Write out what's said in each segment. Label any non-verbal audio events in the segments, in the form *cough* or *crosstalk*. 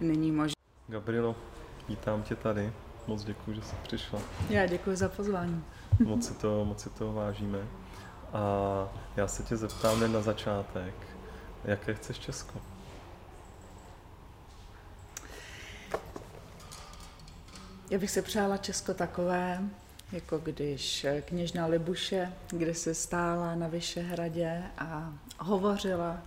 není možné. Gabrielo, vítám tě tady. Moc děkuji, že jsi přišla. Já děkuji za pozvání. Moc si to, moc si to vážíme. A já se tě zeptám jen na začátek, jaké chceš Česko? Já bych si přála Česko takové, jako když kněžna Libuše, kde se stála na Vyšehradě a hovořila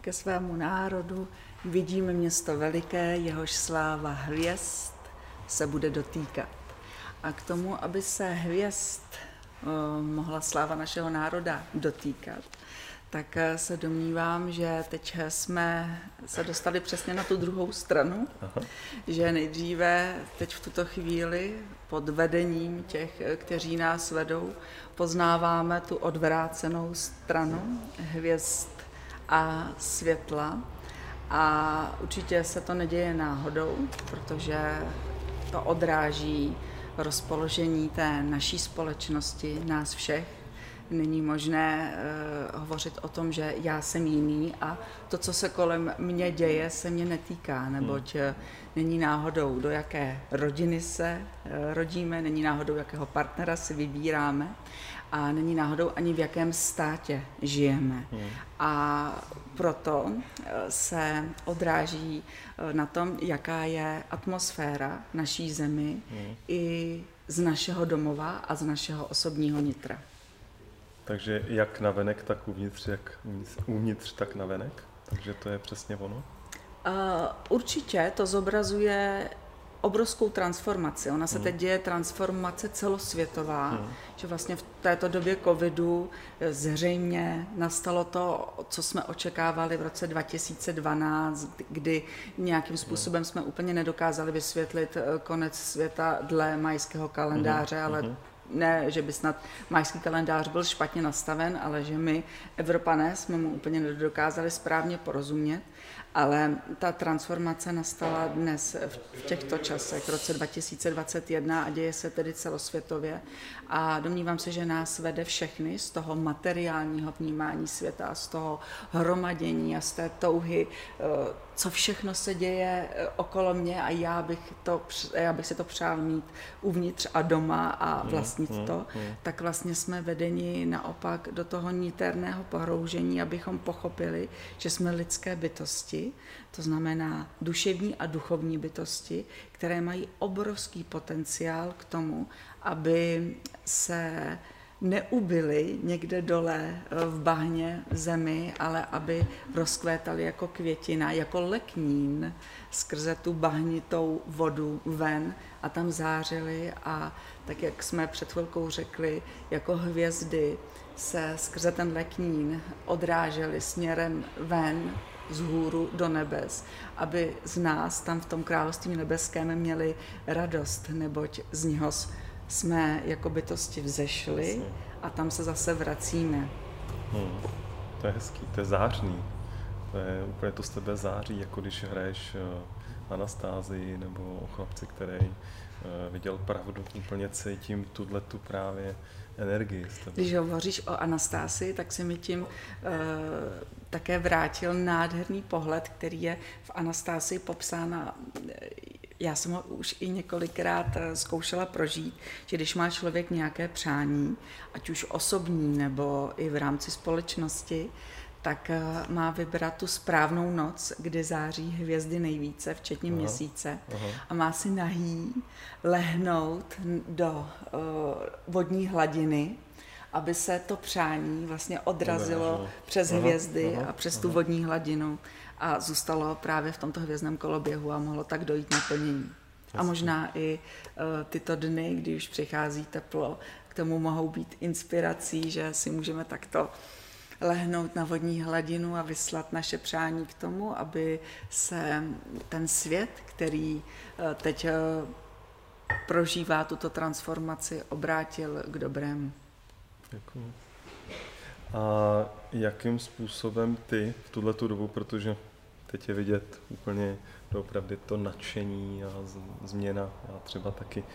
ke svému národu, vidíme město veliké, jehož sláva hvězd se bude dotýkat. A k tomu, aby se hvězd eh, mohla sláva našeho národa dotýkat, tak eh, se domnívám, že teď jsme se dostali přesně na tu druhou stranu, Aha. že nejdříve teď v tuto chvíli pod vedením těch, eh, kteří nás vedou, poznáváme tu odvrácenou stranu hvězd a světla. A určitě se to neděje náhodou, protože to odráží rozpoložení té naší společnosti, nás všech. Není možné uh, hovořit o tom, že já jsem jiný a to, co se kolem mě děje, se mě netýká, neboť hmm. není náhodou, do jaké rodiny se uh, rodíme, není náhodou, jakého partnera si vybíráme a není náhodou ani v jakém státě žijeme. Hmm. A proto eh, se odráží eh, na tom, jaká je atmosféra naší zemi hmm. i z našeho domova a z našeho osobního nitra. Takže jak na venek, tak uvnitř, jak uvnitř, tak na venek? Takže to je přesně ono? Uh, určitě to zobrazuje obrovskou transformaci. Ona se hmm. teď děje transformace celosvětová, hmm. že vlastně v této době covidu eh, zřejmě nastalo to, co jsme očekávali v roce 2012, kdy nějakým hmm. způsobem jsme úplně nedokázali vysvětlit eh, konec světa dle majského kalendáře, hmm. ale hmm ne, že by snad majský kalendář byl špatně nastaven, ale že my, Evropané, jsme mu úplně nedokázali správně porozumět. Ale ta transformace nastala dnes v těchto časech, v roce 2021 a děje se tedy celosvětově. A domnívám se, že nás vede všechny z toho materiálního vnímání světa, z toho hromadění a z té touhy, eh, co všechno se děje eh, okolo mě a já bych, to, já bych si to přál mít uvnitř a doma a hmm, vlastnit hmm, to, hmm. tak vlastně jsme vedeni naopak do toho niterného pohroužení, abychom pochopili, že jsme lidské bytosti to znamená duševní a duchovní bytosti, které mají obrovský potenciál k tomu, aby se neubili někde dole eh, v bahně zemi, ale aby rozkvétali jako květina, jako leknín skrze tu bahnitou vodu ven a tam zářili. A tak, jak jsme před chvilkou řekli, jako hvězdy se skrze ten leknín odrážely směrem ven z hůru do nebes, aby z nás tam v tom království nebeském měli radost, neboť z něho jsme jako bytosti vzešli a tam se zase vracíme. Hmm. To je hezký, to je zářný. To je úplně to z tebe září, jako když hraješ eh, Anastázii nebo o chlapci, který eh, viděl pravdu, úplně cítím tuhle tu právě energii. Když hovoříš o Anastásii, tak si mi tím uh, také vrátil nádherný pohled, který je v Anastásii popsán já jsem ho už i několikrát eh, zkoušela prožít, že když má člověk nějaké přání, ať už osobní nebo i v rámci společnosti, tak eh, má vybrat tu správnou noc, kdy září hvězdy nejvíce, včetně aha, měsíce, aha. a má si nahý lehnout do uh, vodní hladiny, aby se to přání vlastně odrazilo aha, přes aha, hvězdy aha, a přes aha. tu vodní hladinu a zůstalo právě v tomto hvězdném koloběhu a mohlo tak dojít na plnění. A možná i uh, tyto dny, kdy už přichází teplo, k tomu mohou být inspirací, že si můžeme takto lehnout na vodní hladinu a vyslat naše přání k tomu, aby se ten svět, který eh, teď eh, prožívá tuto transformaci, obrátil k dobrému. Děkuji. A jakým způsobem ty v tuhle dobu, protože teď je vidět úplně doopravdy to nadšení a změna. Já třeba taky uh,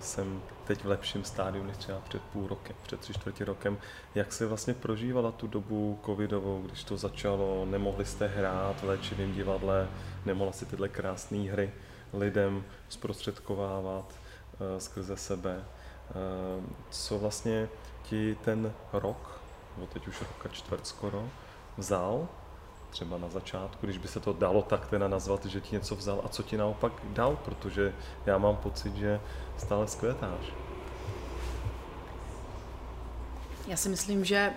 jsem teď v lepším stádiu než třeba před půl rokem, před tři čtvrtě rokem. Jak se vlastně prožívala tu dobu covidovou, když to začalo, nemohli jste hrát v léčivém divadle, nemohla si tyhle krásné hry lidem zprostředkovávat uh, skrze sebe. Uh, co vlastně ti ten rok, nebo teď už roka čtvrt skoro, vzal třeba na začátku, když by se to dalo tak teda nazvat, že ti něco vzal a co ti naopak dal, protože já mám pocit, že stále skvětáš. Já si myslím, že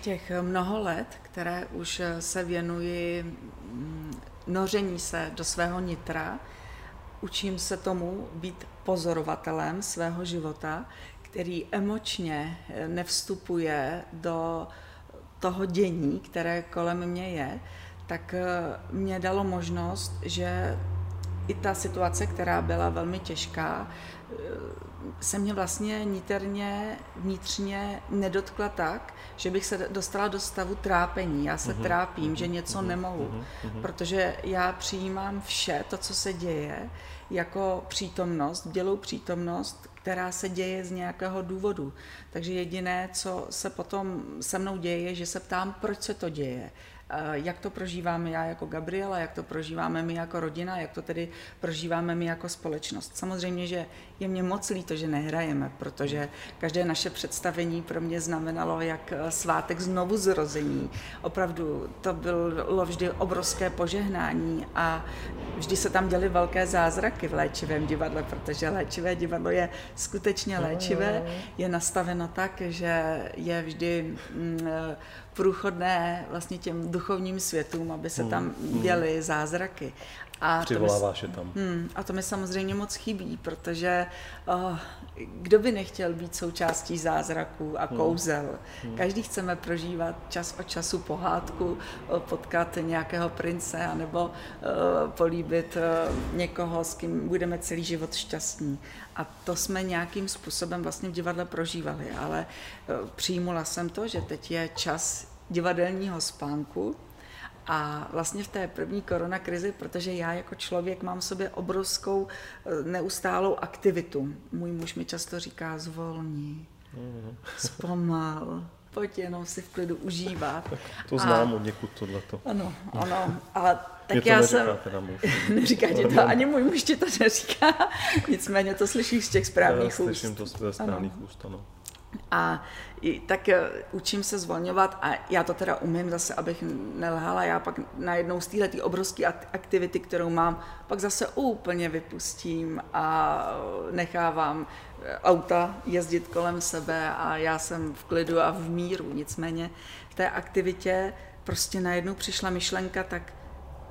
těch mnoho let, které už se věnuji mm, noření se do svého nitra, učím se tomu být pozorovatelem svého života, který emočně nevstupuje do toho dění, které kolem mě je, tak eh, mě dalo možnost, že i ta situace, která byla velmi těžká, eh, se mě vlastně niterně, vnitřně nedotkla tak, že bych se dostala do stavu trápení. Já se mm-hmm. trápím, že něco mm-hmm. nemohu, mm-hmm. protože já přijímám vše, to, co se děje, jako přítomnost, dělou přítomnost, která se děje z nějakého důvodu. Takže jediné, co se potom se mnou děje, je, že se ptám, proč se to děje jak to prožíváme já jako Gabriela, jak to prožíváme my jako rodina, jak to tedy prožíváme my jako společnost. Samozřejmě, že je mě moc líto, že nehrajeme, protože každé naše představení pro mě znamenalo jak eh, svátek znovu zrození. Opravdu to bylo vždy obrovské požehnání a vždy se tam děly velké zázraky v léčivém divadle, protože léčivé divadlo je skutečně léčivé, je nastaveno tak, že je vždy mm, eh, průchodné vlastně těm duchovním světům, aby se tam hmm, hmm. děly zázraky. A Přivoláváš je tam. Hmm, a to mi samozřejmě moc chybí, protože oh, kdo by nechtěl být součástí zázraků a hmm. kouzel. Hmm. Každý chceme prožívat čas od času pohádku, potkat nějakého prince, anebo uh, políbit uh, někoho, s kým budeme celý život šťastní. A to jsme nějakým způsobem vlastně v divadle prožívali, ale uh, přijmula jsem to, že teď je čas divadelního spánku, a vlastně v té první koronakrizi, protože já jako člověk mám v sobě obrovskou eh, neustálou aktivitu. Můj muž mi často říká zvolní, mhm. zpomal, pojď jenom si v klidu užívat. *laughs* to znám od někud tohleto. Ano, ano. A tak já jsem... *laughs* neříká ti to, ani můj muž ti to neříká. *laughs* Nicméně to slyšíš z těch správných já úst. Slyším to z správných ano. úst, ano. A tak eh, učím se zvolňovat a já to teda umím zase, abych nelhala. Já pak najednou z téhle obrovské aktivity, kterou mám, pak zase úplně vypustím a nechávám eh, auta jezdit kolem sebe a já jsem v klidu a v míru. Nicméně v té aktivitě prostě najednou přišla myšlenka, tak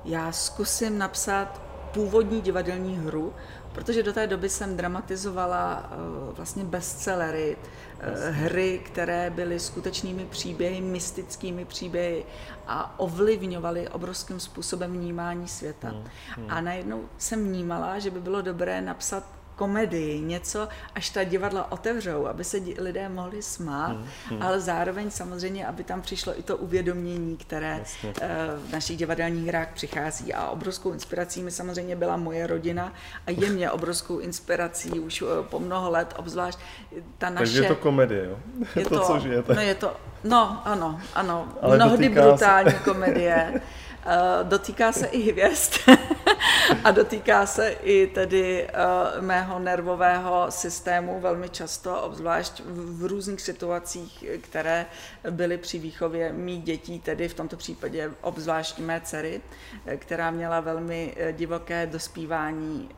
já zkusím napsat původní divadelní hru, protože do té doby jsem dramatizovala eh, vlastně bestsellery, eh, hry, které byly skutečnými příběhy, mystickými příběhy a ovlivňovaly obrovským způsobem vnímání světa. Hmm, hmm. A najednou jsem vnímala, že by bylo dobré napsat komedii, něco, až ta divadla otevřou, aby se lidé mohli smát, hmm, hmm. ale zároveň samozřejmě, aby tam přišlo i to uvědomění, které Jasně. Eh, v našich divadelních hrách přichází. A obrovskou inspirací mi samozřejmě byla moje rodina a je mě obrovskou inspirací už eh, po mnoho let, obzvlášť ta naše... Takže je to komedie, jo? Je *laughs* to, to co žijete. No, je to, no, ano, ano. Ale Mnohdy brutální se... komedie. *laughs* Eh, dotýká se i hvězd. *laughs* A dotýká se i tedy uh, mého nervového systému velmi často, obzvlášť v, v různých situacích, které byly při výchově mých dětí, tedy v tomto případě obzvlášť mé dcery, eh, která měla velmi divoké dospívání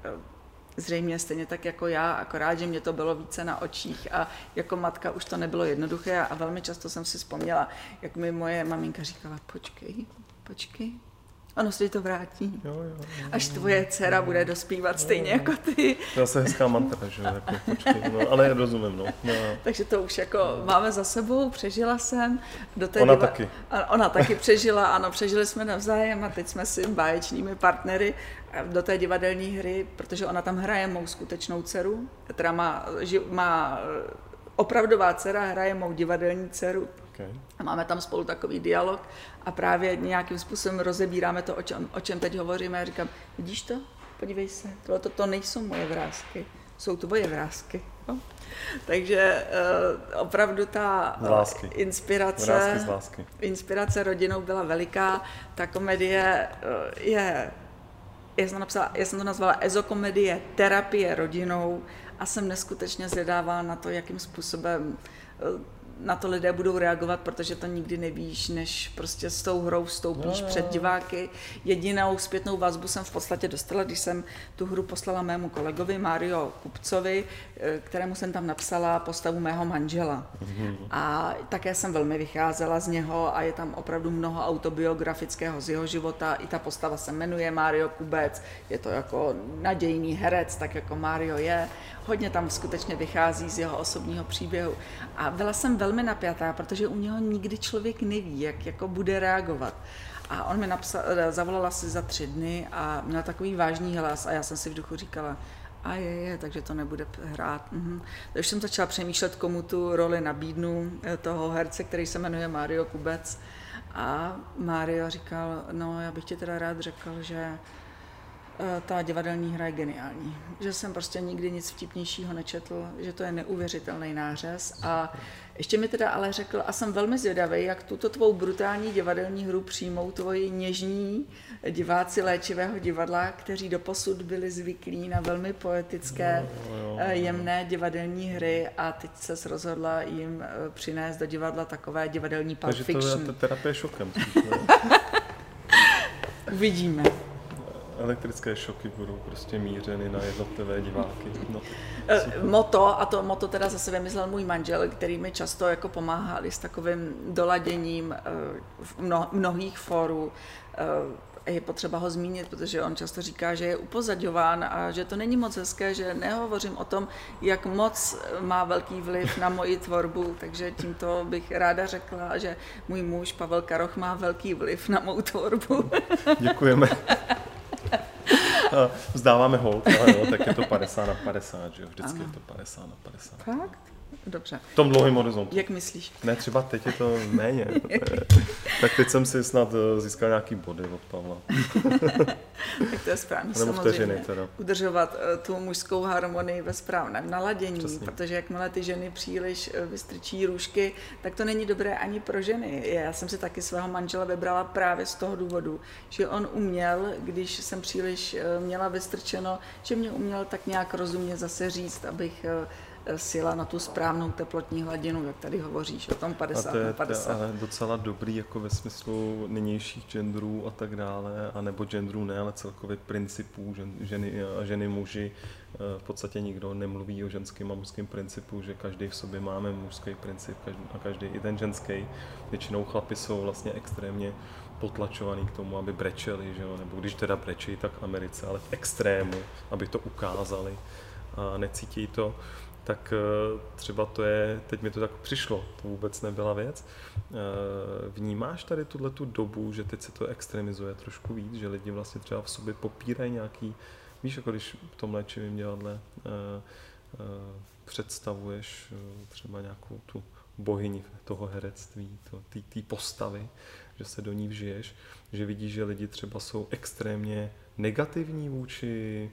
zřejmě stejně tak jako já, akorát, že mě to bylo více na očích a jako matka už to nebylo jednoduché a velmi často jsem si vzpomněla, jak mi moje maminka říkala, počkej, počkej, ono se ti to vrátí. Jo, jo, jo, Až tvoje dcera bude dospívat stejně jako ty. To je zase hezká mantra, že jako, počkej, no, ale rozumím, no. no. Takže to už jako no. máme za sebou, přežila jsem. Do té ona diva... taky. Ona taky přežila, ano, přežili jsme navzájem a teď jsme si báječnými partnery do té divadelní hry, protože ona tam hraje mou skutečnou dceru, která má, má opravdová dcera hraje mou divadelní dceru, Okay. A máme tam spolu takový dialog a právě nějakým způsobem rozebíráme to, o čem, o čem teď hovoříme. Já říkám, vidíš to? Podívej se, tohle to nejsou moje vrázky, jsou tvoje vrázky. No. Takže uh, opravdu ta lásky. inspirace, Vrázky z lásky. inspirace rodinou byla veliká. Ta komedie uh, je, já jsem, napsala, já jsem to nazvala ezokomedie terapie rodinou a jsem neskutečně zvědavá na to, jakým způsobem uh, na to lidé budou reagovat, protože to nikdy nevíš, než prostě s tou hrou vstoupíš no, před diváky. Jedinou zpětnou vazbu jsem v podstatě dostala, když jsem tu hru poslala mému kolegovi Mario Kupcovi, eh, kterému jsem tam napsala postavu mého manžela. Mm-hmm. A také jsem velmi vycházela z něho a je tam opravdu mnoho autobiografického z jeho života. I ta postava se jmenuje Mario Kubec, je to jako nadějný herec, tak jako Mario je. Hodně tam skutečně vychází z jeho osobního příběhu. A byla jsem velmi napjatá, protože u něho nikdy člověk neví, jak jako bude reagovat. A on mi napsal, eh, zavolala si za tři dny a měl takový vážný hlas a já jsem si v duchu říkala, a je, je, takže to nebude hrát. Mhm. Takže jsem začala přemýšlet, komu tu roli nabídnu eh, toho herce, který se jmenuje Mario Kubec. A Mario říkal, no já bych ti teda rád řekl, že ta divadelní hra je geniální. Že jsem prostě nikdy nic vtipnějšího nečetl, že to je neuvěřitelný nářez. A ještě mi teda ale řekl, a jsem velmi zvědavý, jak tuto tvou brutální divadelní hru přijmou tvoji něžní diváci léčivého divadla, kteří doposud byli zvyklí na velmi poetické, jo, eh, jemné divadelní hry a teď se rozhodla jim eh, přinést do divadla takové divadelní pulp Takže fiction. to je terapie šokem. *laughs* Uvidíme elektrické šoky budou prostě mířeny na jednotlivé diváky. No, *laughs* eh, moto, a to moto teda zase vymyslel můj manžel, který mi často jako pomáhali s takovým doladěním eh, v mnohých fórů eh, je potřeba ho zmínit, protože on často říká, že je upozadňován a že to není moc hezké, že nehovořím o tom, jak moc má velký vliv na moji tvorbu, takže tímto bych ráda řekla, že můj muž Pavel Karoch má velký vliv na mou tvorbu. Děkujeme. *laughs* Vzdáváme hold, ale jo, tak je to 50 na 50, že jo? Vždycky ano. je to 50 na 50. Fakt? Dobře. V tom dlouhém horizontu. Jak myslíš? Ne, třeba teď je to méně. *laughs* tak teď jsem si snad eh, získal nějaký body od Pavla. *laughs* tak to je správně. Nebo vteřiny teda. Udržovat eh, tu mužskou harmonii ve správném naladění, Přesně. protože jakmile ty ženy příliš eh, vystrčí růžky, tak to není dobré ani pro ženy. Já jsem si taky svého manžela vybrala právě z toho důvodu, že on uměl, když jsem příliš měla vystrčeno, že mě uměl tak nějak rozumně zase říct, abych sila na tu správnou teplotní hladinu, jak tady hovoříš o tom 50 a to je, 50. To je ale docela dobrý jako ve smyslu nynějších genderů a tak dále, a nebo genderů ne, ale celkově principů žen, ženy a ženy muži. Eh, v podstatě nikdo nemluví o ženském a mužském principu, že každý v sobě máme mužský princip a každý i ten ženský. Většinou chlapy jsou vlastně extrémně potlačovaný k tomu, aby brečeli, že jo? nebo když teda brečí, tak v Americe, ale v extrému, aby to ukázali a necítí to tak eh, třeba to je, teď mi to tak přišlo, to vůbec nebyla věc. Eh, vnímáš tady tuhle tu dobu, že teď se to extremizuje trošku víc, že lidi vlastně třeba v sobě popírají nějaký, víš, jako když v tom léčivém divadle eh, představuješ třeba nějakou tu bohyni toho herectví, té postavy, že se do ní vžiješ, že vidíš, že lidi třeba jsou extrémně negativní vůči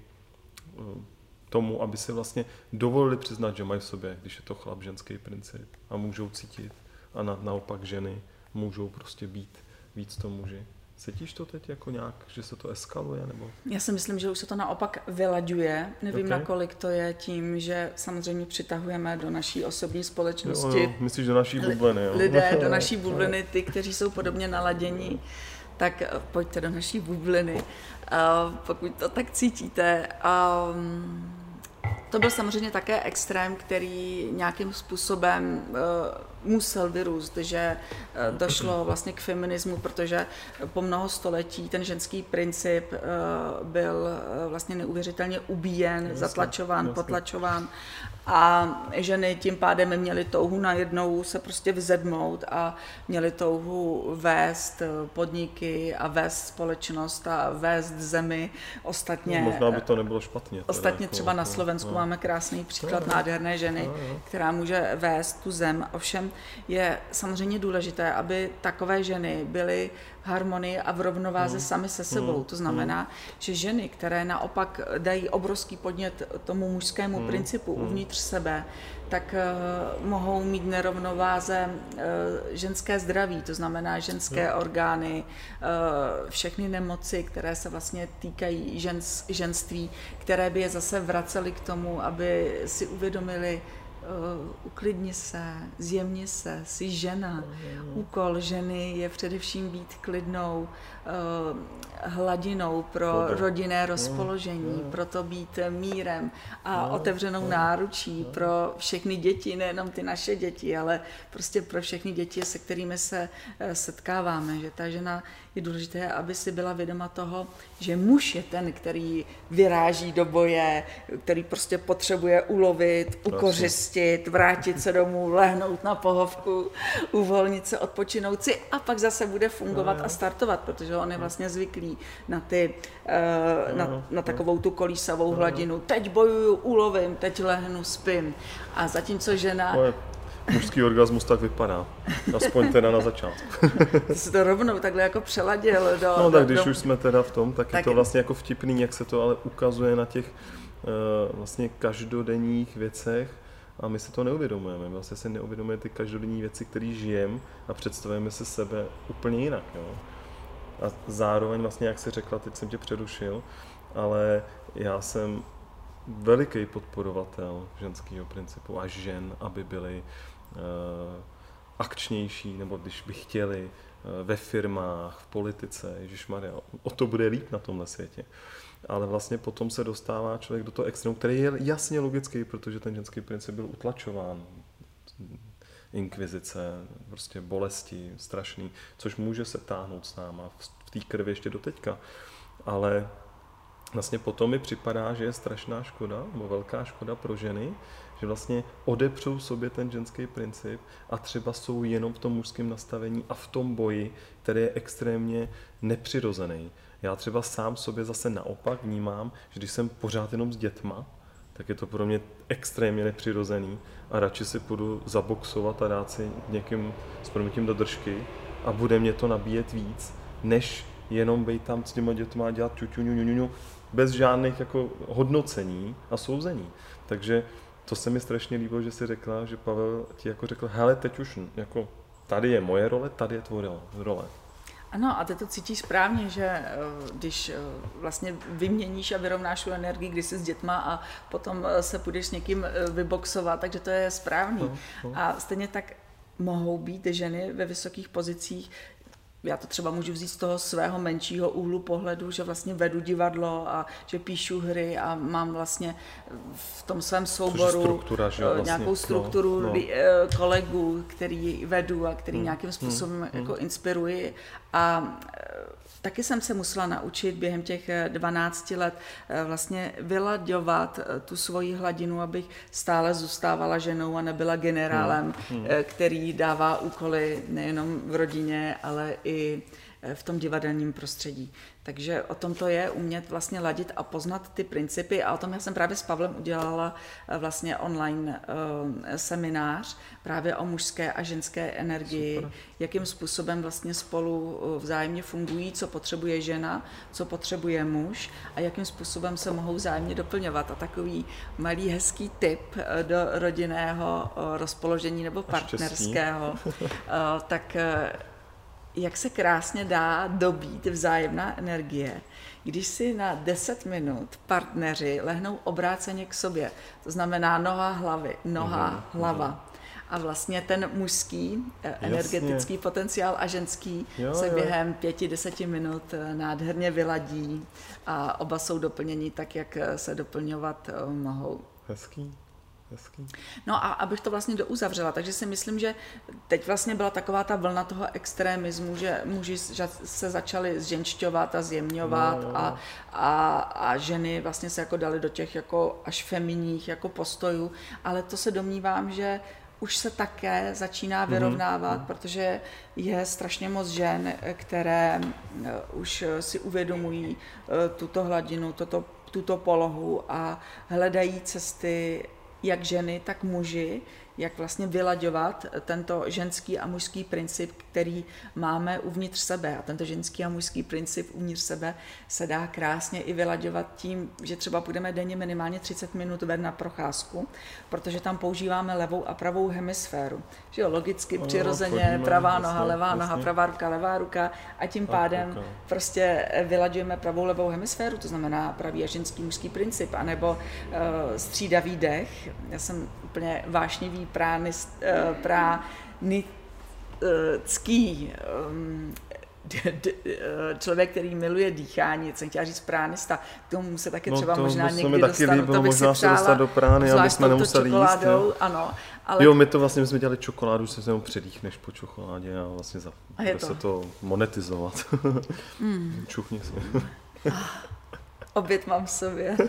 tomu, aby si vlastně dovolili přiznat, že mají v sobě, když je to chlap, ženský princip a můžou cítit a na, naopak ženy můžou prostě být víc to muži. Cítíš to teď jako nějak, že se to eskaluje? Nebo? Já si myslím, že už se to naopak vylaďuje. Nevím, okay. nakolik to je tím, že samozřejmě přitahujeme do naší osobní společnosti. Jo, jo. Myslíš do naší bubliny, jo? Lidé *laughs* do naší bubliny, ty, kteří jsou podobně naladění, tak eh, pojďte do naší bubliny, uh, pokud to tak cítíte. Um, to byl samozřejmě také extrém, který nějakým způsobem uh, musel vyrůst, že uh, došlo vlastně k feminismu, protože po mnoho století ten ženský princip uh, byl uh, vlastně neuvěřitelně ubíjen, jasně, zatlačován, jasně. potlačován a ženy tím pádem měly touhu najednou se prostě vzedmout a měly touhu vést podniky a vést společnost a vést zemi. Ostatně, no, možná by to nebylo špatně. Teda, ostatně jako, třeba na no, Slovensku no. máme krásný příklad no, nádherné ženy, no, no. která může vést tu zem. Ovšem je samozřejmě důležité, aby takové ženy byly v harmonii a v rovnováze hmm. sami se sebou. Hmm. To znamená, hmm. že ženy, které naopak dají obrovský podnět tomu mužskému hmm. principu hmm. uvnitř sebe, tak uh, mohou mít nerovnováze uh, ženské zdraví, to znamená ženské hmm. orgány, uh, všechny nemoci, které se vlastně týkají žens, ženství, které by je zase vracely k tomu, aby si uvědomili, uh, uklidni se, zjemni se, jsi žena. Mm. Úkol ženy je především být klidnou hladinou pro rodinné rozpoložení, mm. pro to být mírem a mm. otevřenou mm. náručí mm. pro všechny děti, nejenom ty naše děti, ale prostě pro všechny děti, se kterými se uh, setkáváme. Že ta žena je důležité, aby si byla vědoma toho, že muž je ten, který vyráží do boje, který prostě potřebuje ulovit, ukořistit, vrátit se domů, lehnout na pohovku, uvolnit se, odpočinout si a pak zase bude fungovat a startovat, protože on je vlastně zvyklý na, ty, eh, na, na takovou tu kolísavou hladinu. Teď bojuju, ulovím, teď lehnu, spím. A zatímco žena mužský orgasmus tak vypadá. Aspoň teda na začátku. *laughs* Ty jsi to rovnou takhle jako přeladil do... No tak když do... už jsme teda v tom, tak, tak je to vlastně jako vtipný, jak se to ale ukazuje na těch uh, vlastně každodenních věcech a my si to neuvědomujeme. My vlastně si neuvědomujeme ty každodenní věci, které žijeme a představujeme si sebe úplně jinak. Jo? A zároveň vlastně, jak jsi řekla, teď jsem tě přerušil, ale já jsem veliký podporovatel ženského principu a žen, aby byly Eh, akčnější, nebo když by chtěli eh, ve firmách, v politice, Maria, o to bude líp na tomhle světě. Ale vlastně potom se dostává člověk do toho extrému, který je jasně logický, protože ten ženský princip byl utlačován. Inkvizice, prostě bolesti, strašný, což může se táhnout s náma v té krvi ještě do teďka. Ale vlastně potom mi připadá, že je strašná škoda, nebo velká škoda pro ženy, že vlastně odepřou sobě ten ženský princip a třeba jsou jenom v tom mužském nastavení a v tom boji, který je extrémně nepřirozený. Já třeba sám sobě zase naopak vnímám, že když jsem pořád jenom s dětma, tak je to pro mě extrémně nepřirozený a radši si půjdu zaboxovat a dát si někým s promětím do držky a bude mě to nabíjet víc, než jenom být tam s těma dětma a dělat čuču, bez žádných jako hodnocení a souzení. Takže to se mi strašně líbilo, že si řekla, že Pavel ti jako řekl, hele, teď už jako tady je moje role, tady je tvoje role. Ano, a ty to cítíš správně, že eh, když eh, vlastně vyměníš a vyrovnáš tu energii, když jsi s dětma a potom eh, se půjdeš s někým vyboxovat, takže to je správný. No, no. A stejně tak mohou být ženy ve vysokých pozicích, já to třeba můžu vzít z toho svého menšího úhlu pohledu, že vlastně vedu divadlo a že píšu hry a mám vlastně v tom svém souboru struktura, že vlastně, nějakou strukturu no, no. kolegů, který vedu a který hmm. nějakým způsobem hmm. jako inspiruji a taky jsem se musela naučit během těch 12 eh, let eh, vlastně vylaďovat eh, tu svoji hladinu, abych stále zůstávala ženou a nebyla generálem. Hmm. který dává úkoly nejenom v rodině, ale i v tom divadelním prostředí. Takže o tom to je umět vlastně ladit a poznat ty principy a o tom já jsem právě s Pavlem udělala eh, vlastně online uh, seminář právě o mužské a ženské energii, Super. jakým způsobem vlastně spolu eh, vzájemně fungují, co potřebuje žena, co potřebuje muž a jakým způsobem se mohou vzájemně doplňovat. A takový malý hezký tip do rodinného rozpoložení nebo partnerského, *laughs* tak jak se krásně dá dobít vzájemná energie, když si na 10 minut partneři lehnou obráceně k sobě. To znamená noha hlavy, noha mm-hmm. hlava. A vlastně ten mužský eh, Jasně. energetický potenciál a ženský jo, se jo. během pěti, deseti minut eh, nádherně vyladí a oba jsou doplnění tak, jak eh, se doplňovat mohou. Hezký. Hezký. No a abych to vlastně douzavřela, takže si myslím, že teď vlastně byla taková ta vlna toho extremismu, že muži se začali zženšťovat a zjemňovat no, a, a, a ženy vlastně se jako dali do těch jako až feminních jako postojů, ale to se domnívám, že už se také začíná mhm, vyrovnávat, mm-hmm. protože je strašně moc žen, které eh, už si uvědomují eh, tuto hladinu, toto, tuto polohu a hledají cesty jak ženy, tak muži, jak vlastně vylaďovat tento ženský a mužský princip, který máme uvnitř sebe. A tento ženský a mužský princip uvnitř sebe se dá krásně i vylaďovat tím, že třeba půjdeme denně minimálně 30 minut ven na procházku, protože tam používáme levou a pravou hemisféru. Že jo, logicky, no, přirozeně, pravá noha, vlastně, levá noha, pravá ruka, levá ruka a tím pádem tak, prostě vylaďujeme pravou levou hemisféru, to znamená pravý a ženský mužský princip, anebo uh, střídavý dech. Já jsem úplně vášnivý pránist, uh, pránický um, člověk, který miluje dýchání, jsem chtěla říct pránista, k tomu se taky no třeba to možná někdy taky dostanu, líbilo, to bych možná se dostat do prány, aby jsme nemuseli jíst. Jo. Ano, ale... Jo, my to vlastně my jsme dělali čokoládu, se jenom předýchneš po čokoládě a vlastně za, a je to. se to monetizovat. Mm. *laughs* Čuchni si. Ah oběd mám v sobě. *laughs*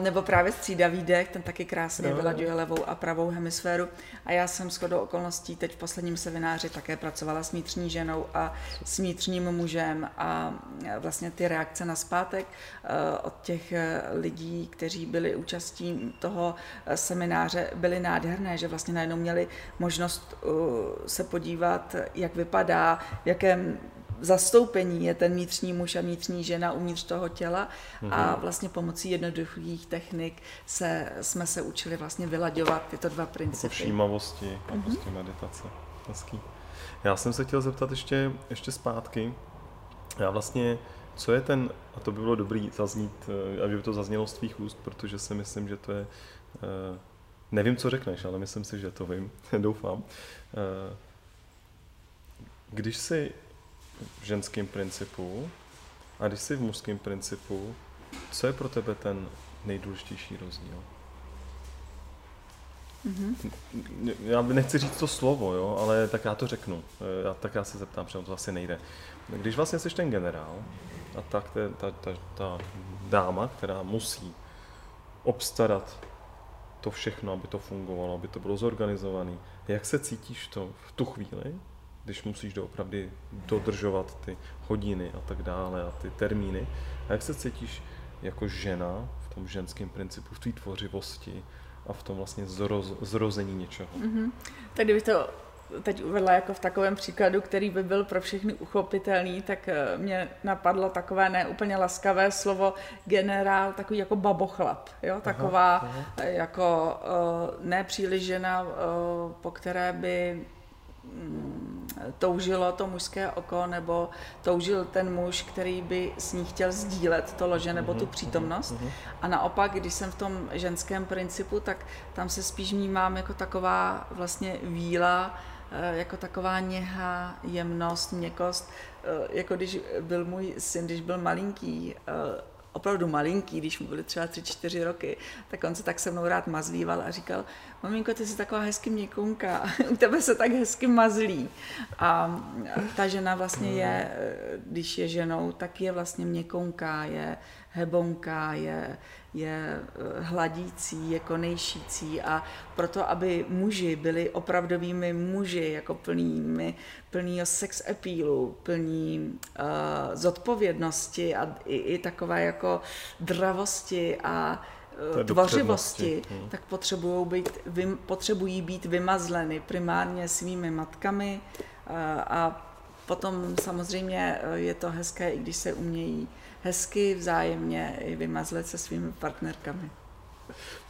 nebo právě střídavý dech, ten taky krásně no. vylaďuje levou a pravou hemisféru. A já jsem shodou okolností teď v posledním semináři také pracovala s vnitřní ženou a s vnitřním mužem a vlastně ty reakce na zpátek e, od těch e, lidí, kteří byli účastí toho e, semináře, byly nádherné, že vlastně najednou měli možnost se podívat, jak vypadá, v jakém zastoupení je ten vnitřní muž a vnitřní žena uvnitř toho těla mm-hmm. a mhm. vlastně pomocí jednoduchých technik se, jsme se učili vlastně vylaďovat tyto dva principy. Jako všímavosti a mm-hmm. prostě meditace. Hezký. Já jsem se chtěl zeptat ještě, ještě zpátky. Já vlastně, co je ten, a to by bylo dobrý zaznít, eh, aby to zaznělo z tvých úst, protože si myslím, že to je, eh, nevím, co řekneš, ale myslím si, že to vím, *laughs* doufám. Eh, když si v ženském principu a když jsi v mužském principu, co je pro tebe ten nejdůležitější rozdíl? Mm-hmm. Já nechci říct to slovo, jo, ale tak já to řeknu. Já, tak já se zeptám, protože to asi nejde. Když vlastně jsi ten generál a tak ta, ta, ta, ta dáma, která musí obstarat to všechno, aby to fungovalo, aby to bylo zorganizované, jak se cítíš to v tu chvíli, když musíš doopravdy dodržovat ty hodiny a tak dále a ty termíny. A jak se cítíš jako žena v tom ženském principu, v té tvořivosti a v tom vlastně zroz, zrození něčeho? Mm-hmm. Tak kdybych to teď uvedla jako v takovém příkladu, který by byl pro všechny uchopitelný, tak eh, mě napadlo takové neúplně laskavé slovo generál, takový jako babochlap, jo? taková aha, aha. jako uh, nepříliš žena, po které by toužilo to mužské oko, nebo toužil ten muž, který by s ní chtěl sdílet to lože nebo tu mhm, přítomnost. Mhm, mhm. A naopak, když jsem v tom ženském principu, tak tam se spíš vnímám jako taková vlastně víla, eh, jako taková něha, jemnost, měkost, eh, jako když byl můj syn, když byl malinký, eh, opravdu malinký, když mu byly třeba 3-4 roky, tak on se tak se mnou rád mazlíval a říkal, maminko, ty jsi taková hezky měkunka, *laughs* u tebe se tak hezky mazlí. A ta žena vlastně je, když je ženou, tak je vlastně měkunka, je hebonka, je, je eh, hladící, je konejšící a proto, aby muži byli opravdovými muži, jako plnými, plnýho sex appealu, plní uh, zodpovědnosti a i, i takové jako dravosti a tvořivosti, hmm. tak potřebují být, vym, potřebují být vymazleny primárně svými matkami a potom samozřejmě je to hezké, i když se umějí hezky vzájemně i vymazlet se svými partnerkami.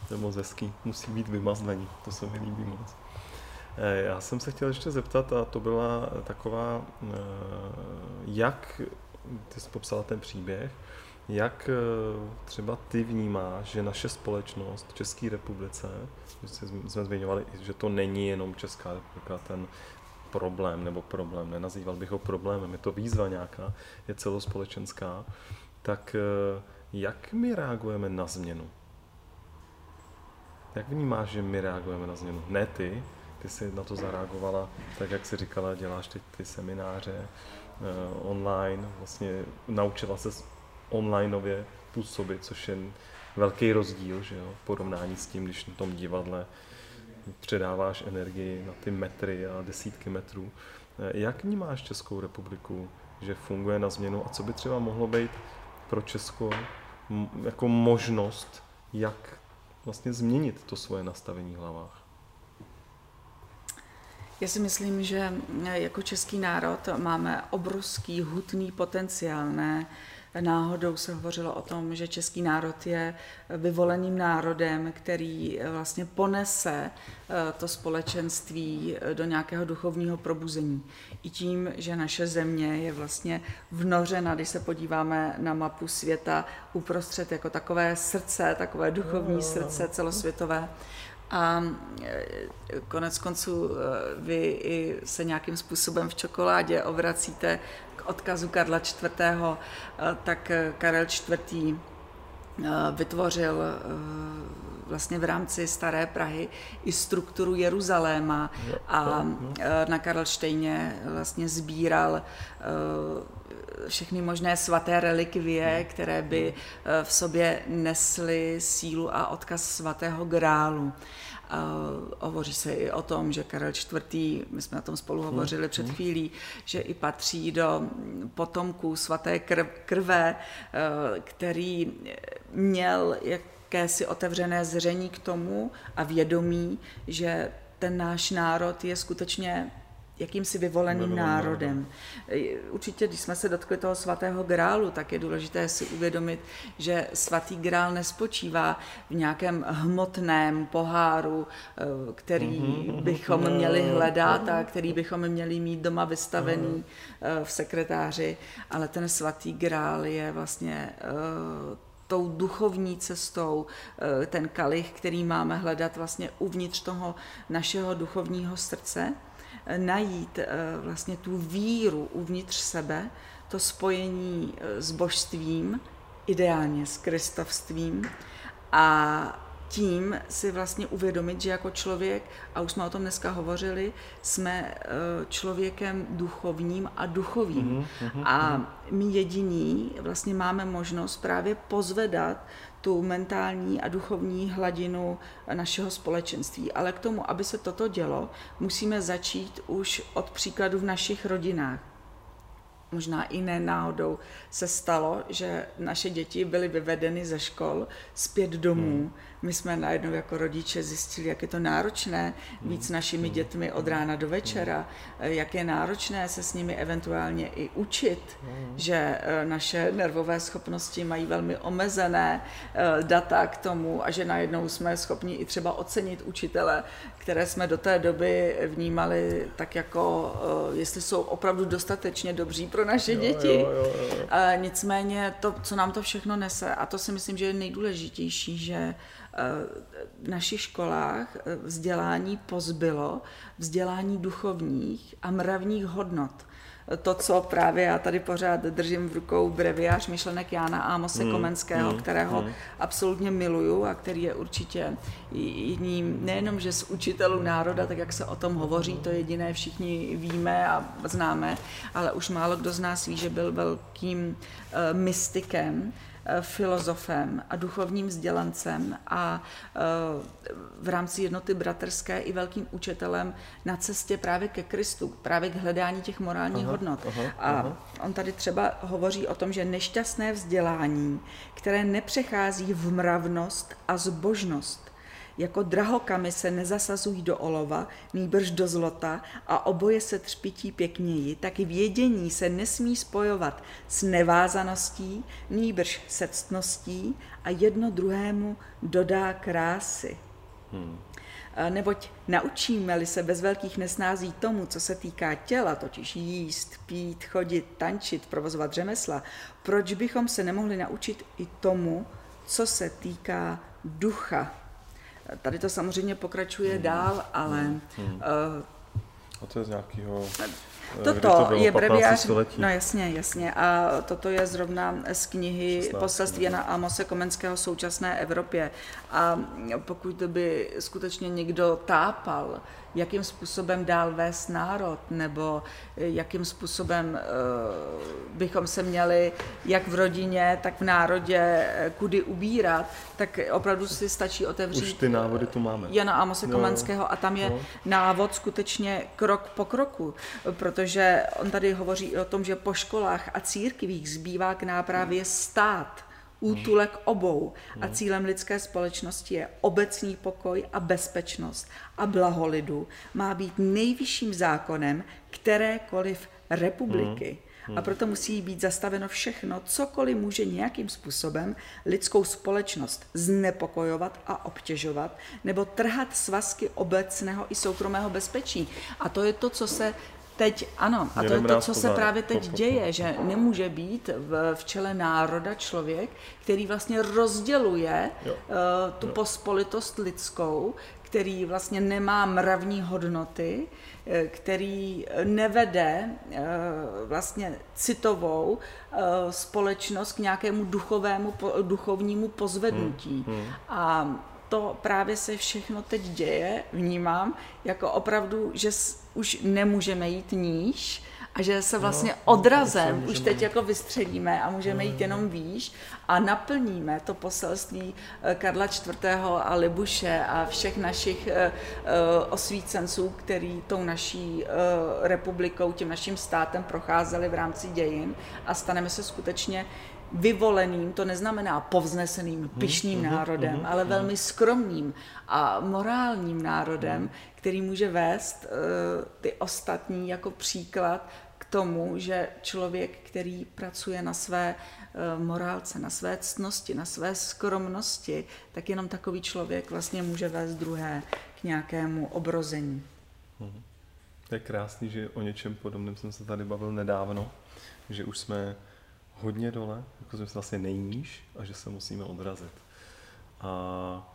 To je moc hezký, musí být vymazlení, to se mi líbí moc. Eh, já jsem se chtěl ještě zeptat, a to byla taková, eh, jak, ty jsi popsala ten příběh, jak eh, třeba ty vnímáš, že naše společnost v České republice, jsme zmiňovali, že to není jenom Česká republika, ten problém nebo problém, nenazýval bych ho problémem, je to výzva nějaká, je celospolečenská, tak eh, jak my reagujeme na změnu? Jak vnímáš, že my reagujeme na změnu? Ne ty, ty jsi na to zareagovala, tak jak jsi říkala, děláš teď ty semináře uh, online, vlastně naučila se onlineově působit, což je velký rozdíl, že jo, v porovnání s tím, když na tom divadle předáváš energii na ty metry a desítky metrů. Eh, jak vnímáš Českou republiku, že funguje na změnu a co by třeba mohlo být pro Česko jako možnost, jak vlastně změnit to svoje nastavení v hlavách? Já si myslím, že jako český národ máme obrovský hutný potenciál, ne? Náhodou se hovořilo o tom, že český národ je vyvoleným národem, který vlastně ponese eh, to společenství eh, do nějakého duchovního probuzení. I tím, že naše země je vlastně vnořena, když se podíváme na mapu světa, uprostřed jako takové srdce, takové duchovní srdce celosvětové. A e, konec konců vy i se nějakým způsobem v čokoládě obracíte odkazu Karla IV., e, tak Karel IV. vytvořil vlastně v rámci Staré Prahy i strukturu Jeruzaléma a na Karlštejně vlastně sbíral všechny možné svaté relikvie, které by eh, v sobě nesly sílu a odkaz svatého grálu. Uh, hovoří se i o tom, že Karel IV., my jsme na tom spolu hmm, hovořili před hmm. chvílí, že i patří do potomků svaté krv, krve, uh, který měl jakési otevřené zření k tomu a vědomí, že ten náš národ je skutečně jakýmsi vyvoleným národem. Určitě, když jsme se dotkli toho svatého grálu, tak je důležité si uvědomit, že svatý grál nespočívá v nějakém hmotném poháru, eh, který mhm. bychom měli hledat a který bychom měli mít doma vystavený eh, v sekretáři, ale ten svatý grál je vlastně eh, tou duchovní cestou, ten kalich, který máme hledat vlastně uvnitř toho našeho duchovního srdce najít eh, vlastně tu víru uvnitř sebe, to spojení eh, s božstvím, ideálně s kristovstvím a tím si vlastně uvědomit, že jako člověk, a už jsme o tom dneska hovořili, jsme eh, člověkem duchovním a duchovým. Mm-hmm, a my jediní vlastně máme možnost právě pozvedat tu mentální a duchovní hladinu našeho společenství. Ale k tomu, aby se toto dělo, musíme začít už od příkladu v našich rodinách možná i ne náhodou se stalo, že naše děti byly vyvedeny ze škol zpět domů. Hmm. My jsme najednou jako rodiče zjistili, jak je to náročné být s našimi dětmi od rána do večera, jak je náročné se s nimi eventuálně i učit, že e, naše nervové schopnosti mají velmi omezené e, data k tomu a že najednou jsme schopni i třeba ocenit učitele, které jsme do té doby vnímali tak jako, e, jestli jsou opravdu dostatečně dobří pro naše jo, děti. Jo, jo, jo. Nicméně to, co nám to všechno nese, a to si myslím, že je nejdůležitější, že e, v našich školách e, vzdělání pozbylo vzdělání duchovních a mravních hodnot to, co právě já tady pořád držím v rukou breviář myšlenek Jána Ámose hmm. Komenského, hmm. kterého hmm. absolutně miluju a který je určitě jedním, nejenom, že z učitelů národa, tak jak se o tom hovoří, to jediné všichni víme a známe, ale už málo kdo z nás ví, že byl velkým uh, mystikem, Eh, filozofem a duchovním vzdělancem a eh, v rámci jednoty bratrské i velkým učitelem na cestě právě ke Kristu, právě k hledání těch morálních aha, hodnot. Aha, a aha. on tady třeba hovoří o tom, že nešťastné vzdělání, které nepřechází v mravnost a zbožnost, jako drahokamy se nezasazují do olova, nýbrž do zlota a oboje se třpití pěkněji, tak i vědění se nesmí spojovat s nevázaností, nýbrž se ctností a jedno druhému dodá krásy. Hmm. Neboť naučíme-li se bez velkých nesnází tomu, co se týká těla, totiž jíst, pít, chodit, tančit, provozovat řemesla, proč bychom se nemohli naučit i tomu, co se týká ducha? Tady to samozřejmě pokračuje hmm. dál, ale... Hmm. Uh, a to je z nějakého... Toto to je breviář, no jasně, jasně. A toto je zrovna z knihy Poselství Jana Amose Komenského současné Evropě. A pokud by skutečně někdo tápal jakým způsobem dál vést národ, nebo jakým způsobem uh, bychom se měli jak v rodině, tak v národě eh, kudy ubírat, tak opravdu si stačí otevřít. Už ty návody tu máme. Jana Amose Komenského a tam je no. návod skutečně krok po kroku, protože on tady hovoří o tom, že po školách a církvích zbývá k nápravě stát útulek obou. A cílem lidské společnosti je obecný pokoj a bezpečnost. A blaho lidu má být nejvyšším zákonem kterékoliv republiky. A proto musí být zastaveno všechno, cokoliv může nějakým způsobem lidskou společnost znepokojovat a obtěžovat, nebo trhat svazky obecného i soukromého bezpečí. A to je to, co se teď, ano, a to je to, co se právě teď děje, že nemůže být v, v čele národa člověk, který vlastně rozděluje uh, tu pospolitost lidskou, který vlastně nemá mravní hodnoty, eh, který nevede eh, vlastně citovou společnost k nějakému duchovému, duchovnímu pozvednutí. Hmm. Hmm. A to právě se všechno teď děje, vnímám, jako opravdu, že už nemůžeme jít níž, a že se vlastně no, odrazem no, už teď jako vystřelíme a můžeme jít jenom výš a naplníme to poselství eh, Karla IV. a Libuše a všech našich eh, eh, osvícenců, který tou naší republikou, tím naším státem procházeli v rámci dějin a staneme se skutečně vyvoleným, to neznamená povzneseným, mhm, pyšným mm, národem, mm, ale velmi skromným a morálním národem, mm. který může vést uh, ty ostatní jako příklad tomu, že člověk, který pracuje na své eh, morálce, na své ctnosti, na své skromnosti, tak jenom takový člověk vlastně může vést druhé k nějakému obrození. Mhm. To je krásný, že o něčem podobném jsem se tady bavil nedávno, že už jsme hodně dole, jako jsme vlastně nejníž a že se musíme odrazit. A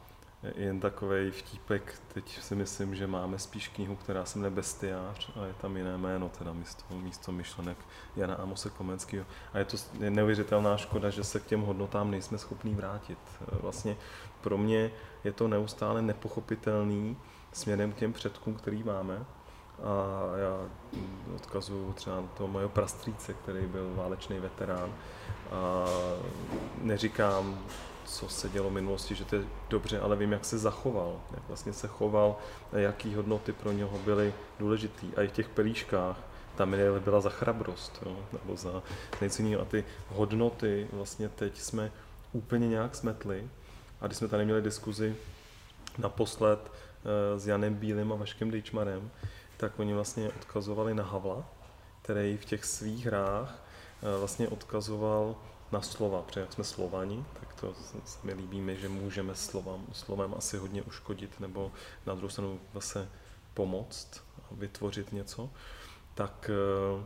jen takový vtípek, teď si myslím, že máme spíš knihu, která se jmenuje Bestiář a je tam jiné jméno, teda místo, místo myšlenek Jana Amose Komenského. A je to neuvěřitelná škoda, že se k těm hodnotám nejsme schopní vrátit. Vlastně pro mě je to neustále nepochopitelný směrem k těm předkům, který máme. A já odkazuju třeba na toho mého prastrýce, který byl válečný veterán. A neříkám, co se dělo v minulosti, že to je dobře, ale vím, jak se zachoval, jak vlastně se choval, jaký hodnoty pro něho byly důležitý. A i v těch pelíškách tam byla za chrabrost, jo, nebo za nejcennější. A ty hodnoty vlastně teď jsme úplně nějak smetli. A když jsme tady měli diskuzi naposled uh, s Janem Bílým a Vaškem Dejčmarem, tak oni vlastně odkazovali na Havla, který v těch svých hrách uh, vlastně odkazoval na slova, protože jak jsme Slovani, tak to se mi líbí, že můžeme slovem, slovem asi hodně uškodit nebo na druhou stranu zase pomoct a vytvořit něco, tak eh,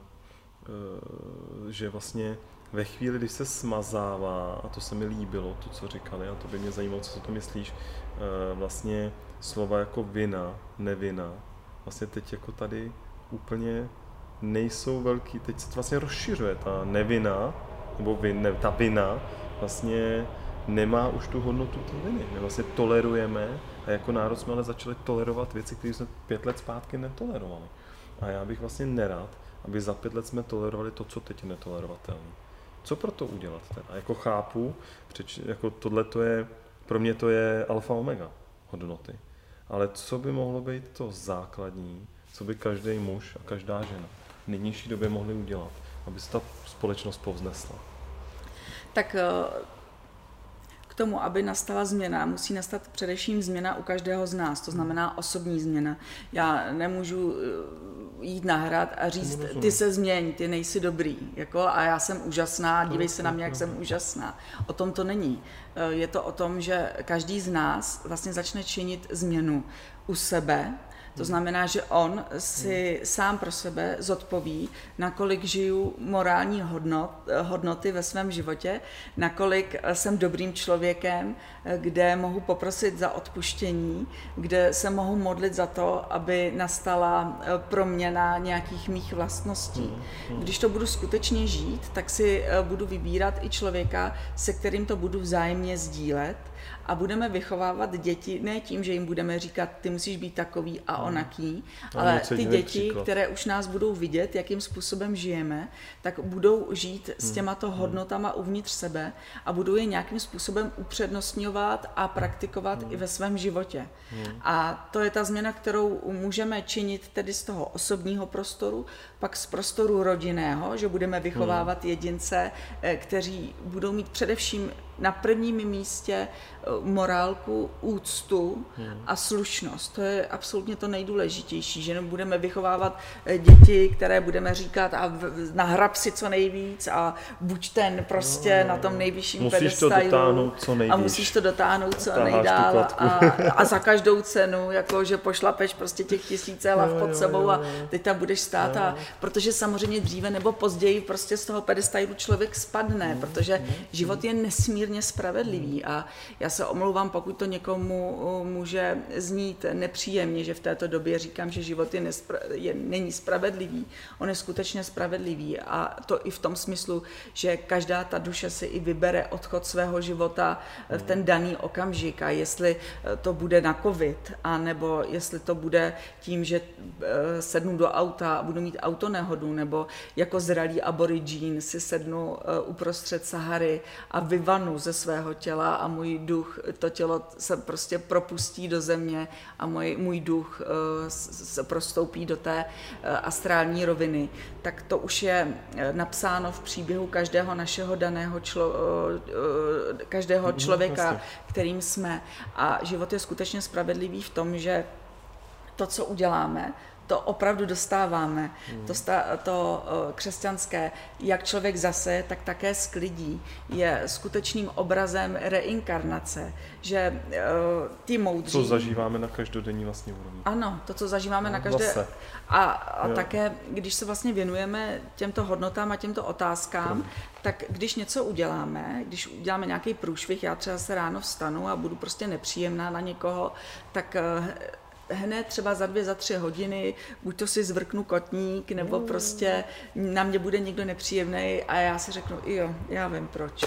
eh, že vlastně ve chvíli, kdy se smazává, a to se mi líbilo, to, co říkali, a to by mě zajímalo, co to myslíš, eh, vlastně slova jako vina, nevina, vlastně teď jako tady úplně nejsou velký, teď se to vlastně rozšiřuje ta nevina, nebo vin, ne, ta vina vlastně nemá už tu hodnotu té viny. My vlastně tolerujeme a jako národ jsme ale začali tolerovat věci, které jsme pět let zpátky netolerovali. A já bych vlastně nerad, aby za pět let jsme tolerovali to, co teď je netolerovatelné. Co pro to udělat? A jako chápu, přeč, jako tohle to je, pro mě to je alfa omega hodnoty. Ale co by mohlo být to základní, co by každý muž a každá žena v nynější době mohli udělat, aby se ta společnost povznesla? Tak eh, tomu, aby nastala změna, musí nastat především změna u každého z nás, to znamená osobní změna. Já nemůžu eh, jít na hrad a říct, ty se změň, ty nejsi dobrý, jako, a já jsem úžasná, dívej se na mě, jak jsem úžasná. O tom to není. Eh, je to o tom, že každý z nás vlastně začne činit změnu u sebe, to znamená, že on si sám pro sebe zodpoví, nakolik žiju morální hodnot, hodnoty ve svém životě, nakolik jsem dobrým člověkem, kde mohu poprosit za odpuštění, kde se mohu modlit za to, aby nastala proměna nějakých mých vlastností. Když to budu skutečně žít, tak si budu vybírat i člověka, se kterým to budu vzájemně sdílet a budeme vychovávat děti ne tím, že jim budeme říkat, ty musíš být takový a hmm. onaký, no, ale ty děti, příklad. které už nás budou vidět, jakým způsobem žijeme, tak budou žít s hmm. těmato hmm. hodnotama uvnitř sebe a budou je nějakým způsobem upřednostňovat a praktikovat hmm. i ve svém životě. Hmm. A to je ta změna, kterou můžeme činit tedy z toho osobního prostoru, pak z prostoru rodinného, že budeme vychovávat hmm. jedince, eh, kteří budou mít především na prvním místě eh, morálku, úctu hmm. a slušnost. To je absolutně to nejdůležitější, že budeme vychovávat eh, děti, které budeme říkat a nahrab si co nejvíc a buď ten prostě no, na tom nejvyšším musíš to dotáhnout co nejvíc. A musíš to dotáhnout co nejdál a, a za každou cenu, jako že pošlapeš prostě těch tisíce hlav pod sebou a teď tam budeš stát a protože samozřejmě dříve nebo později prostě z toho pedestailu člověk spadne, mm, protože mm, život je nesmírně spravedlivý a já se omlouvám, pokud to někomu může znít nepříjemně, že v této době říkám, že život je, nespra- je není spravedlivý. On je skutečně spravedlivý a to i v tom smyslu, že každá ta duše si i vybere odchod svého života v ten daný okamžik a jestli to bude na covid, a nebo jestli to bude tím, že e, sednu do auta a budu mít autonehodu, nebo jako zralý aborigín si sednu e, uprostřed Sahary a vyvanu ze svého těla a můj duch, to tělo se prostě propustí do země a můj, můj duch e, se prostoupí do té astrální roviny, tak to už je napsáno v příběhu každého našeho daného člo, každého mhm, člověka, kterým jsme. A život je skutečně spravedlivý v tom, že to, co uděláme, to opravdu dostáváme. Hmm. To, sta, to uh, křesťanské, jak člověk zase, tak také sklidí, je skutečným obrazem reinkarnace, že uh, ty moudří... Co zažíváme na každodenní vlastně úrovni. Ano, to, co zažíváme no, na každé... Zase. A, a také, když se vlastně věnujeme těmto hodnotám a těmto otázkám, hmm. tak když něco uděláme, když uděláme nějaký průšvih, já třeba se ráno vstanu a budu prostě nepříjemná na někoho, tak uh, hned třeba za dvě, za tři hodiny, buď to si zvrknu kotník, nebo mm. prostě na mě bude někdo nepříjemný a já si řeknu, jo, já vím proč.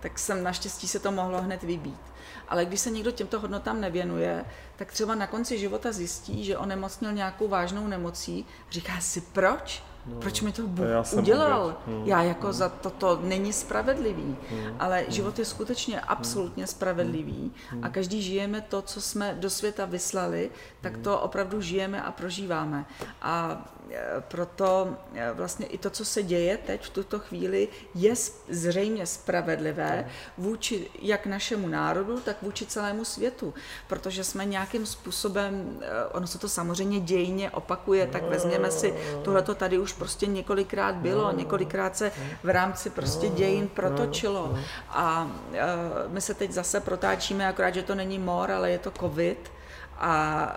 Tak jsem naštěstí se to mohlo hned vybít. Ale když se někdo těmto hodnotám nevěnuje, tak třeba na konci života zjistí, že onemocnil nějakou vážnou nemocí, říká si proč? No, Proč mi to Bůh já udělal? Hmm, já jako hmm. za toto není spravedlivý, hmm, ale hmm. život je skutečně hmm. absolutně spravedlivý hmm. a každý žijeme to, co jsme do světa vyslali, tak hmm. to opravdu žijeme a prožíváme. A proto eh, vlastně i to, co se děje teď v tuto chvíli, je zřejmě spravedlivé vůči jak našemu národu, tak vůči celému světu, protože jsme nějakým způsobem, eh, ono se to samozřejmě dějně opakuje, tak vezměme si, tohleto tady už prostě několikrát bylo, několikrát se v rámci prostě dějin protočilo. A my se teď zase protáčíme, akorát, že to není mor, ale je to covid. A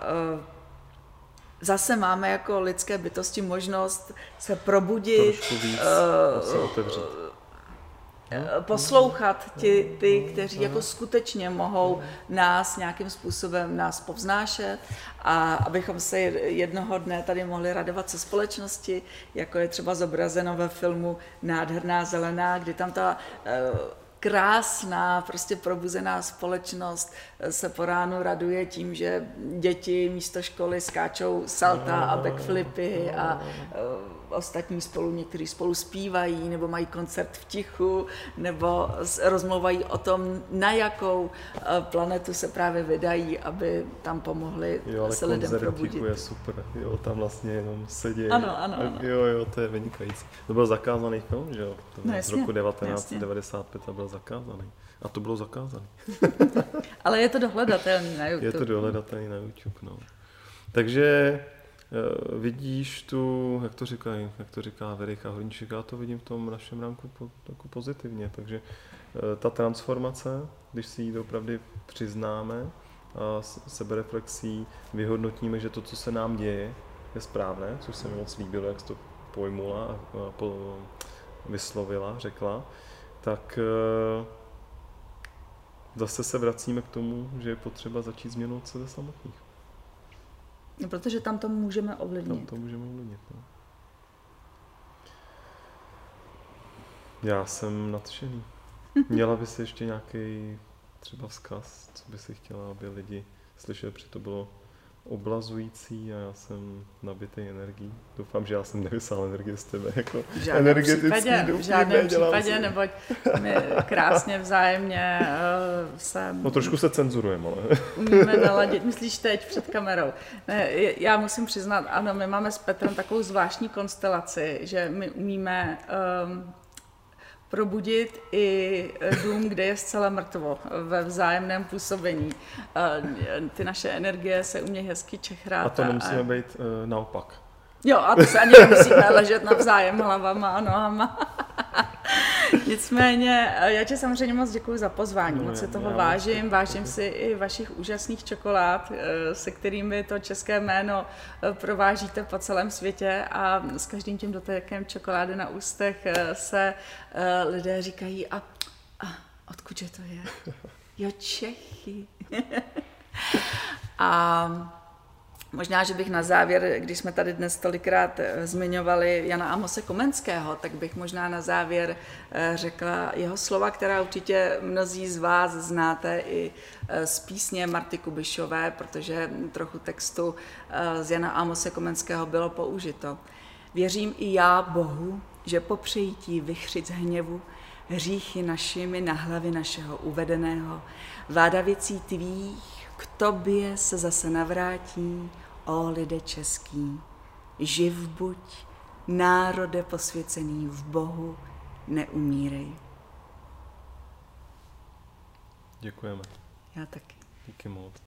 zase máme jako lidské bytosti možnost se probudit, víc, uh, se otevřít. Poslouchat ti, ty, kteří jako skutečně mohou nás nějakým způsobem nás povznášet. A abychom se jednoho dne tady mohli radovat se společnosti, jako je třeba zobrazeno ve filmu Nádherná zelená, kdy tam ta uh, krásná, prostě probuzená společnost se po ránu raduje tím, že děti místo školy skáčou salta a backflipy a ostatní spolu, někteří spolu zpívají, nebo mají koncert v tichu, nebo rozmluvají o tom, na jakou eh, planetu se právě vydají, aby tam pomohli jo, ale se lidem probudit. je super, jo, tam vlastně jenom sedí. Ano, ano, ano. Jo, jo, to je vynikající. To byl zakázaný film, že jo? To no, jasně, z roku 1995 to byl zakázaný. A to bylo zakázané. *laughs* ale je to dohledatelný na YouTube. Je to dohledatelný na YouTube, no. Takže vidíš tu, jak to říkají, jak to říká Verika Horníček, já to vidím v tom našem ranku po, jako pozitivně, takže eh, ta transformace, když si ji opravdu přiznáme a sebereflexí vyhodnotíme, že to, co se nám děje, je správné, což se mi moc líbilo, jak jsi to pojmula a po, vyslovila, řekla, tak eh, zase se vracíme k tomu, že je potřeba začít změnou sebe samotných. No, protože tam to můžeme ovlivnit. Tam to můžeme ovlivnit, no. Já jsem nadšený. *laughs* Měla by si ještě nějaký třeba vzkaz, co by si chtěla, aby lidi slyšeli, protože to bylo oblazující a já jsem nabitý energií. Doufám, že já jsem nevysál energii z tebe jako v žádném energetický případě, v žádném případě, neboť my krásně vzájemně uh, se... No trošku se cenzurujeme, ale... umíme naladit, myslíš teď před kamerou. Ne, já musím přiznat, ano, my máme s Petrem takovou zvláštní konstelaci, že my umíme um, probudit i dům, kde je zcela mrtvo ve vzájemném působení. Ty naše energie se umějí hezky čechrát. A to nemusíme a... být uh, naopak. Jo, a to se ani nemusíme ležet navzájem hlavama a nohama. Nicméně, já tě samozřejmě moc děkuji za pozvání, no, moc si toho vážím, vážím si i vašich úžasných čokolád, eh, se kterými to české jméno eh, provážíte po celém světě a s každým tím dotekem čokolády na ústech eh, se lidé říkají a, a odkud je to je? Jo, Čechy. *laughs* a Možná, že bych na závěr, když jsme tady dnes tolikrát eh, zmiňovali Jana Amose Komenského, tak bych možná na závěr eh, řekla jeho slova, která určitě mnozí z vás znáte i eh, z písně Marty Kubišové, protože trochu textu z Jana Amose Komenského bylo použito. Věřím i já Bohu, že po přejítí vychřic hněvu hříchy našimi na hlavy našeho uvedeného, vláda věcí tvých k tobě se zase navrátí, o lide český, živ buď, národe posvěcený v Bohu, neumírej. Děkujeme. Já taky. Díky moc.